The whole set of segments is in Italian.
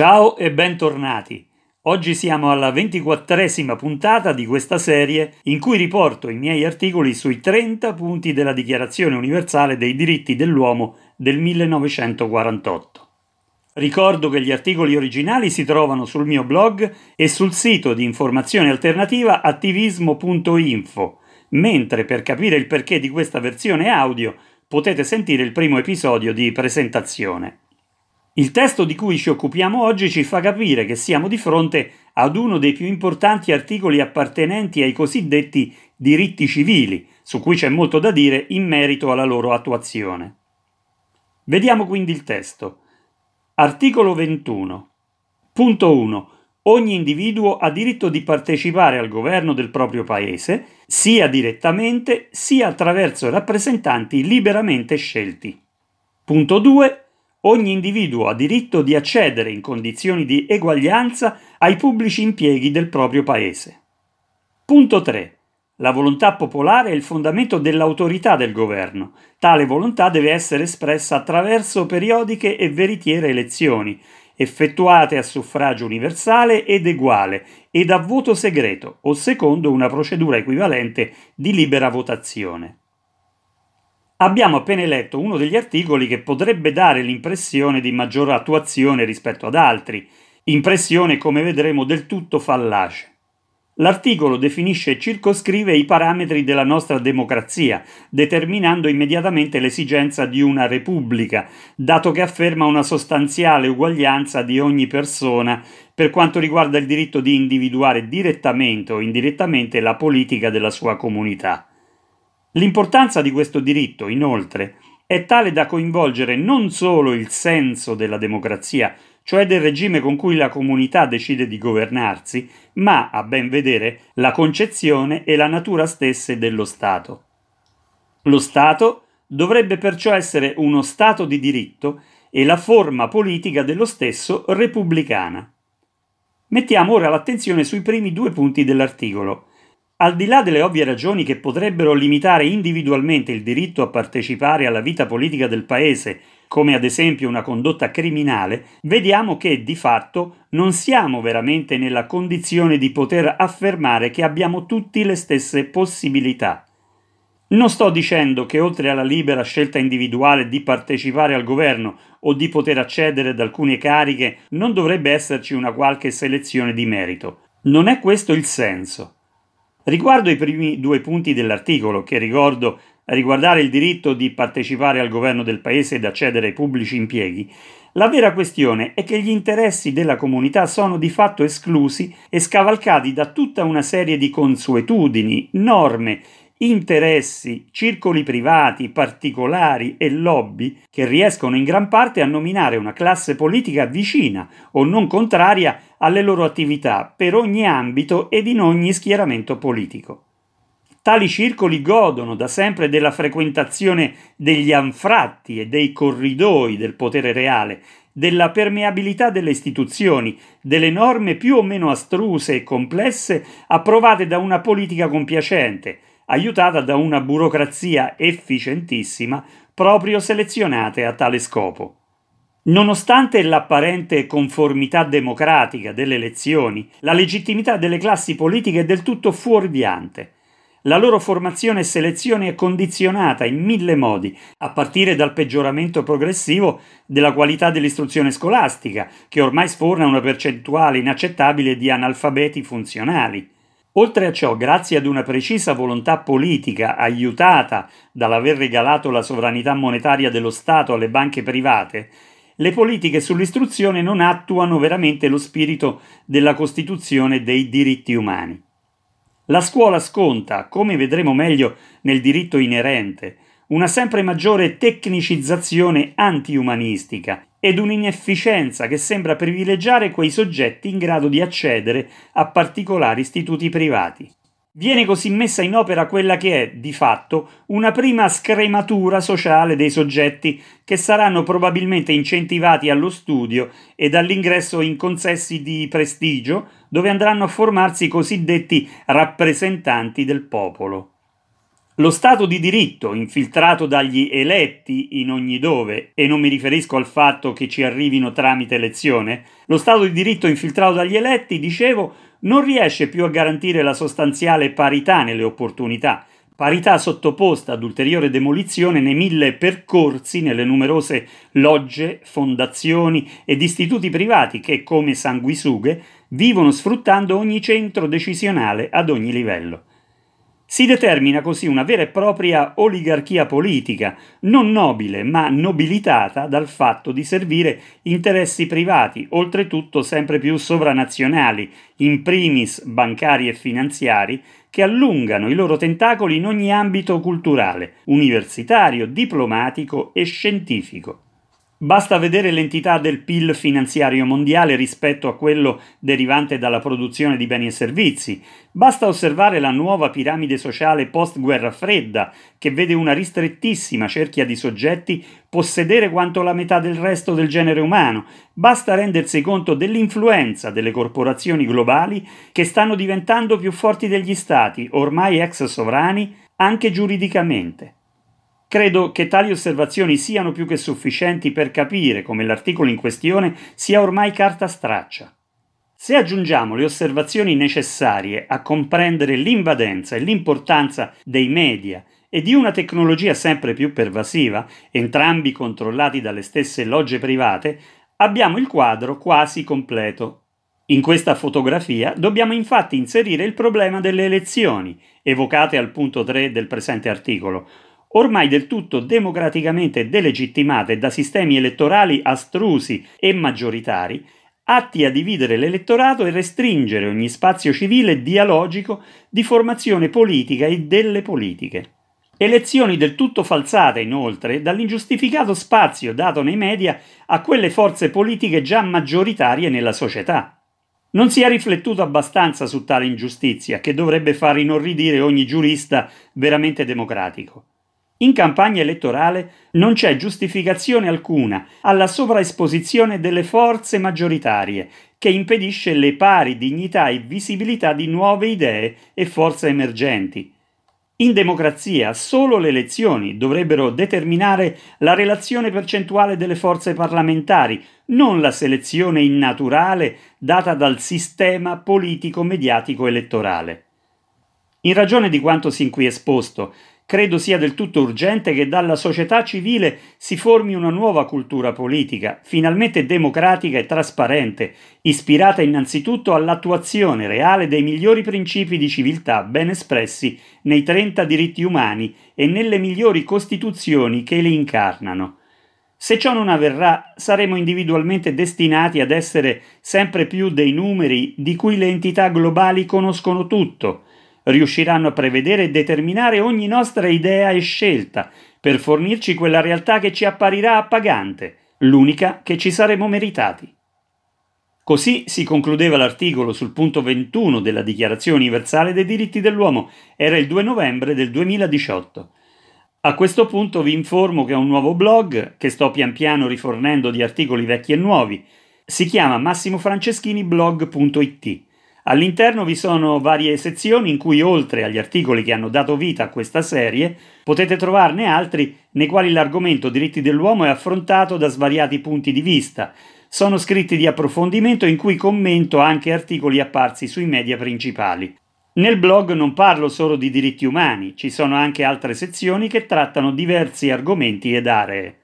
Ciao e bentornati. Oggi siamo alla ventiquattresima puntata di questa serie in cui riporto i miei articoli sui 30 punti della Dichiarazione universale dei diritti dell'uomo del 1948. Ricordo che gli articoli originali si trovano sul mio blog e sul sito di informazione alternativa attivismo.info, mentre per capire il perché di questa versione audio potete sentire il primo episodio di presentazione. Il testo di cui ci occupiamo oggi ci fa capire che siamo di fronte ad uno dei più importanti articoli appartenenti ai cosiddetti diritti civili, su cui c'è molto da dire in merito alla loro attuazione. Vediamo quindi il testo. Articolo 21. Punto 1. Ogni individuo ha diritto di partecipare al governo del proprio paese, sia direttamente sia attraverso rappresentanti liberamente scelti. Punto 2 ogni individuo ha diritto di accedere in condizioni di eguaglianza ai pubblici impieghi del proprio paese. Punto 3. La volontà popolare è il fondamento dell'autorità del governo. Tale volontà deve essere espressa attraverso periodiche e veritiere elezioni, effettuate a suffragio universale ed eguale ed a voto segreto o secondo una procedura equivalente di libera votazione. Abbiamo appena letto uno degli articoli che potrebbe dare l'impressione di maggior attuazione rispetto ad altri, impressione come vedremo del tutto fallace. L'articolo definisce e circoscrive i parametri della nostra democrazia, determinando immediatamente l'esigenza di una repubblica, dato che afferma una sostanziale uguaglianza di ogni persona per quanto riguarda il diritto di individuare direttamente o indirettamente la politica della sua comunità. L'importanza di questo diritto, inoltre, è tale da coinvolgere non solo il senso della democrazia, cioè del regime con cui la comunità decide di governarsi, ma, a ben vedere, la concezione e la natura stesse dello Stato. Lo Stato dovrebbe perciò essere uno Stato di diritto e la forma politica dello stesso repubblicana. Mettiamo ora l'attenzione sui primi due punti dell'articolo, al di là delle ovvie ragioni che potrebbero limitare individualmente il diritto a partecipare alla vita politica del Paese, come ad esempio una condotta criminale, vediamo che di fatto non siamo veramente nella condizione di poter affermare che abbiamo tutti le stesse possibilità. Non sto dicendo che oltre alla libera scelta individuale di partecipare al governo o di poter accedere ad alcune cariche non dovrebbe esserci una qualche selezione di merito. Non è questo il senso. Riguardo i primi due punti dell'articolo, che ricordo riguardare il diritto di partecipare al governo del paese ed accedere ai pubblici impieghi, la vera questione è che gli interessi della comunità sono di fatto esclusi e scavalcati da tutta una serie di consuetudini, norme interessi, circoli privati, particolari e lobby che riescono in gran parte a nominare una classe politica vicina o non contraria alle loro attività per ogni ambito ed in ogni schieramento politico. Tali circoli godono da sempre della frequentazione degli anfratti e dei corridoi del potere reale, della permeabilità delle istituzioni, delle norme più o meno astruse e complesse approvate da una politica compiacente, aiutata da una burocrazia efficientissima proprio selezionate a tale scopo. Nonostante l'apparente conformità democratica delle elezioni, la legittimità delle classi politiche è del tutto fuorviante. La loro formazione e selezione è condizionata in mille modi, a partire dal peggioramento progressivo della qualità dell'istruzione scolastica, che ormai sforna una percentuale inaccettabile di analfabeti funzionali, Oltre a ciò, grazie ad una precisa volontà politica aiutata dall'aver regalato la sovranità monetaria dello Stato alle banche private, le politiche sull'istruzione non attuano veramente lo spirito della Costituzione dei diritti umani. La scuola sconta, come vedremo meglio nel diritto inerente, una sempre maggiore tecnicizzazione antiumanistica ed un'inefficienza che sembra privilegiare quei soggetti in grado di accedere a particolari istituti privati. Viene così messa in opera quella che è, di fatto, una prima scrematura sociale dei soggetti che saranno probabilmente incentivati allo studio ed all'ingresso in consessi di prestigio dove andranno a formarsi i cosiddetti rappresentanti del popolo. Lo Stato di diritto, infiltrato dagli eletti in ogni dove, e non mi riferisco al fatto che ci arrivino tramite elezione, lo Stato di diritto infiltrato dagli eletti, dicevo, non riesce più a garantire la sostanziale parità nelle opportunità, parità sottoposta ad ulteriore demolizione nei mille percorsi, nelle numerose logge, fondazioni ed istituti privati che, come sanguisughe, vivono sfruttando ogni centro decisionale ad ogni livello. Si determina così una vera e propria oligarchia politica, non nobile ma nobilitata dal fatto di servire interessi privati, oltretutto sempre più sovranazionali, in primis bancari e finanziari, che allungano i loro tentacoli in ogni ambito culturale, universitario, diplomatico e scientifico. Basta vedere l'entità del PIL finanziario mondiale rispetto a quello derivante dalla produzione di beni e servizi. Basta osservare la nuova piramide sociale post-guerra fredda, che vede una ristrettissima cerchia di soggetti possedere quanto la metà del resto del genere umano. Basta rendersi conto dell'influenza delle corporazioni globali che stanno diventando più forti degli stati, ormai ex sovrani, anche giuridicamente. Credo che tali osservazioni siano più che sufficienti per capire come l'articolo in questione sia ormai carta straccia. Se aggiungiamo le osservazioni necessarie a comprendere l'invadenza e l'importanza dei media e di una tecnologia sempre più pervasiva, entrambi controllati dalle stesse logge private, abbiamo il quadro quasi completo. In questa fotografia dobbiamo infatti inserire il problema delle elezioni, evocate al punto 3 del presente articolo, ormai del tutto democraticamente delegittimate da sistemi elettorali astrusi e maggioritari, atti a dividere l'elettorato e restringere ogni spazio civile dialogico di formazione politica e delle politiche. Elezioni del tutto falsate, inoltre, dall'ingiustificato spazio dato nei media a quelle forze politiche già maggioritarie nella società. Non si è riflettuto abbastanza su tale ingiustizia, che dovrebbe far inorridire ogni giurista veramente democratico. In campagna elettorale non c'è giustificazione alcuna alla sovraesposizione delle forze maggioritarie, che impedisce le pari dignità e visibilità di nuove idee e forze emergenti. In democrazia solo le elezioni dovrebbero determinare la relazione percentuale delle forze parlamentari, non la selezione innaturale data dal sistema politico mediatico elettorale. In ragione di quanto sin qui esposto, credo sia del tutto urgente che dalla società civile si formi una nuova cultura politica, finalmente democratica e trasparente, ispirata innanzitutto all'attuazione reale dei migliori principi di civiltà ben espressi nei 30 diritti umani e nelle migliori costituzioni che li incarnano. Se ciò non avverrà, saremo individualmente destinati ad essere sempre più dei numeri di cui le entità globali conoscono tutto, riusciranno a prevedere e determinare ogni nostra idea e scelta, per fornirci quella realtà che ci apparirà appagante, l'unica che ci saremo meritati. Così si concludeva l'articolo sul punto 21 della Dichiarazione universale dei diritti dell'uomo, era il 2 novembre del 2018. A questo punto vi informo che ho un nuovo blog che sto pian piano rifornendo di articoli vecchi e nuovi. Si chiama massimofranceschiniblog.it. All'interno vi sono varie sezioni in cui, oltre agli articoli che hanno dato vita a questa serie, potete trovarne altri nei quali l'argomento diritti dell'uomo è affrontato da svariati punti di vista. Sono scritti di approfondimento in cui commento anche articoli apparsi sui media principali. Nel blog non parlo solo di diritti umani, ci sono anche altre sezioni che trattano diversi argomenti ed aree.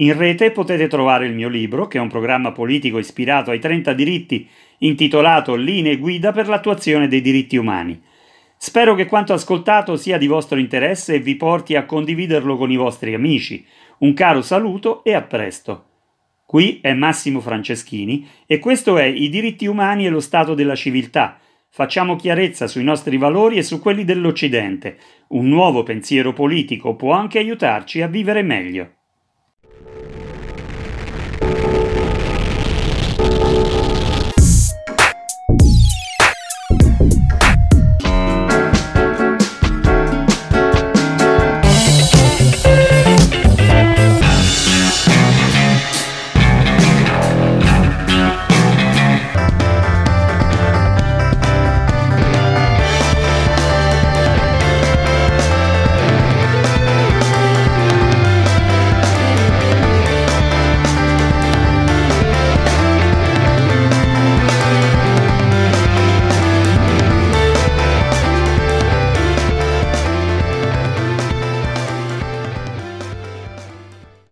In rete potete trovare il mio libro, che è un programma politico ispirato ai 30 diritti, intitolato Linee guida per l'attuazione dei diritti umani. Spero che quanto ascoltato sia di vostro interesse e vi porti a condividerlo con i vostri amici. Un caro saluto e a presto. Qui è Massimo Franceschini e questo è I diritti umani e lo stato della civiltà. Facciamo chiarezza sui nostri valori e su quelli dell'Occidente. Un nuovo pensiero politico può anche aiutarci a vivere meglio.